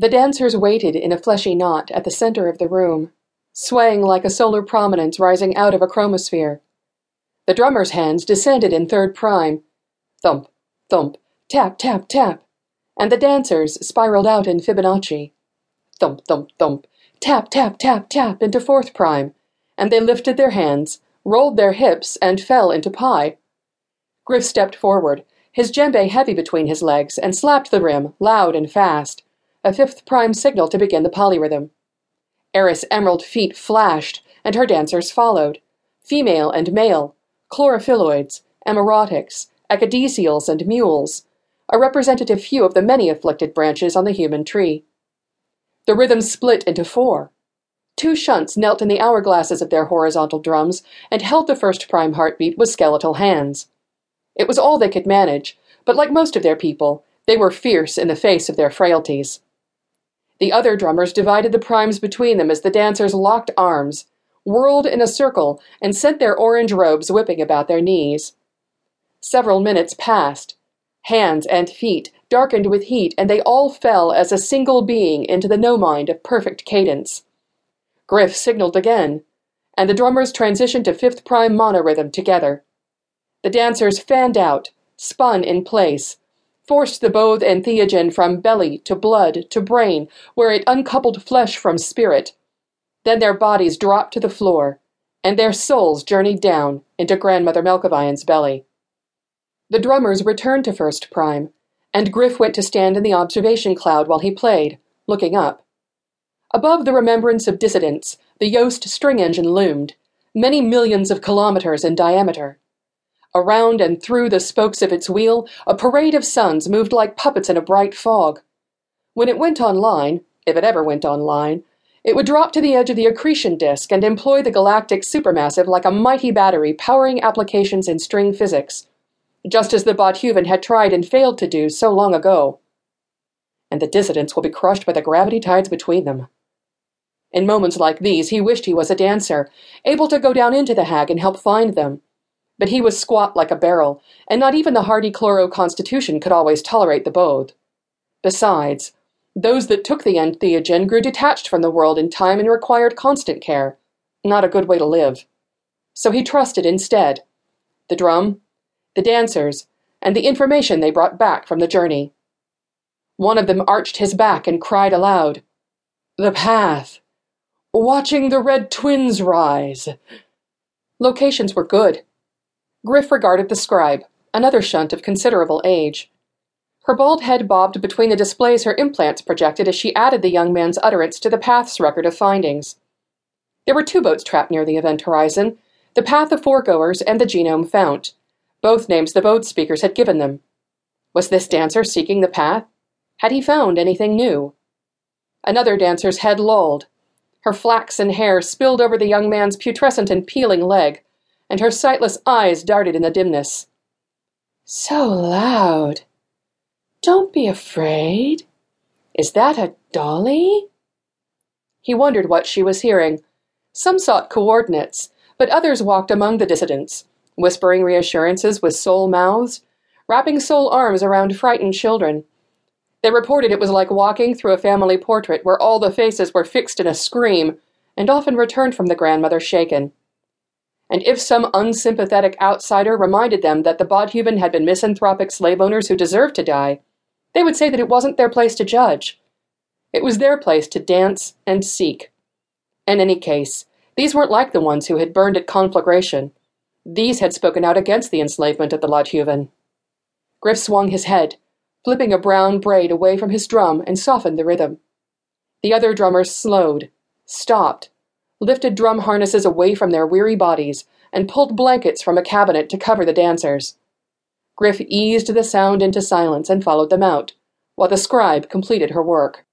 The dancers waited in a fleshy knot at the center of the room, swaying like a solar prominence rising out of a chromosphere. The drummer's hands descended in third prime. Thump, thump, tap, tap, tap. And the dancers spiraled out in Fibonacci. Thump, thump, thump, tap, tap, tap, tap into fourth prime. And they lifted their hands, rolled their hips, and fell into pi. Griff stepped forward, his djembe heavy between his legs, and slapped the rim, loud and fast a fifth prime signal to begin the polyrhythm. Eris' emerald feet flashed, and her dancers followed. Female and male, chlorophylloids, emerotics, ecdysials, and mules, a representative few of the many afflicted branches on the human tree. The rhythm split into four. Two shunts knelt in the hourglasses of their horizontal drums and held the first prime heartbeat with skeletal hands. It was all they could manage, but like most of their people, they were fierce in the face of their frailties. The other drummers divided the primes between them as the dancers locked arms, whirled in a circle, and sent their orange robes whipping about their knees. Several minutes passed. Hands and feet darkened with heat, and they all fell as a single being into the no mind of perfect cadence. Griff signaled again, and the drummers transitioned to fifth prime monorhythm together. The dancers fanned out, spun in place, forced the both entheogen from belly to blood to brain, where it uncoupled flesh from spirit. Then their bodies dropped to the floor, and their souls journeyed down into Grandmother Mlkevejen's belly. The drummers returned to First Prime, and Griff went to stand in the observation cloud while he played, looking up. Above the remembrance of dissidents, the Yost string engine loomed, many millions of kilometers in diameter. Around and through the spokes of its wheel, a parade of suns moved like puppets in a bright fog. When it went online, if it ever went online, it would drop to the edge of the accretion disk and employ the galactic supermassive like a mighty battery powering applications in string physics, just as the Bodhuven had tried and failed to do so long ago. And the dissidents will be crushed by the gravity tides between them. In moments like these, he wished he was a dancer, able to go down into the hag and help find them but he was squat like a barrel, and not even the hardy chloro constitution could always tolerate the both. Besides, those that took the entheogen grew detached from the world in time and required constant care. Not a good way to live. So he trusted instead the drum, the dancers, and the information they brought back from the journey. One of them arched his back and cried aloud, The path! Watching the red twins rise! Locations were good. Griff regarded the scribe, another shunt of considerable age. Her bald head bobbed between the displays her implants projected as she added the young man's utterance to the Path's record of findings. There were two boats trapped near the event horizon the Path of Foregoers and the Genome Fount, both names the boat speakers had given them. Was this dancer seeking the path? Had he found anything new? Another dancer's head lolled. Her flaxen hair spilled over the young man's putrescent and peeling leg, and her sightless eyes darted in the dimness. So loud. Don't be afraid. Is that a dolly? He wondered what she was hearing. Some sought coordinates, but others walked among the dissidents, whispering reassurances with soul mouths, wrapping soul arms around frightened children. They reported it was like walking through a family portrait where all the faces were fixed in a scream, and often returned from the grandmother shaken and if some unsympathetic outsider reminded them that the Bodhuven had been misanthropic slave owners who deserved to die, they would say that it wasn't their place to judge. It was their place to dance and seek. In any case, these weren't like the ones who had burned at conflagration. These had spoken out against the enslavement of the Lodhuven. Griff swung his head, flipping a brown braid away from his drum and softened the rhythm. The other drummers slowed, stopped, lifted drum harnesses away from their weary bodies, and pulled blankets from a cabinet to cover the dancers. Griff eased the sound into silence and followed them out, while the scribe completed her work.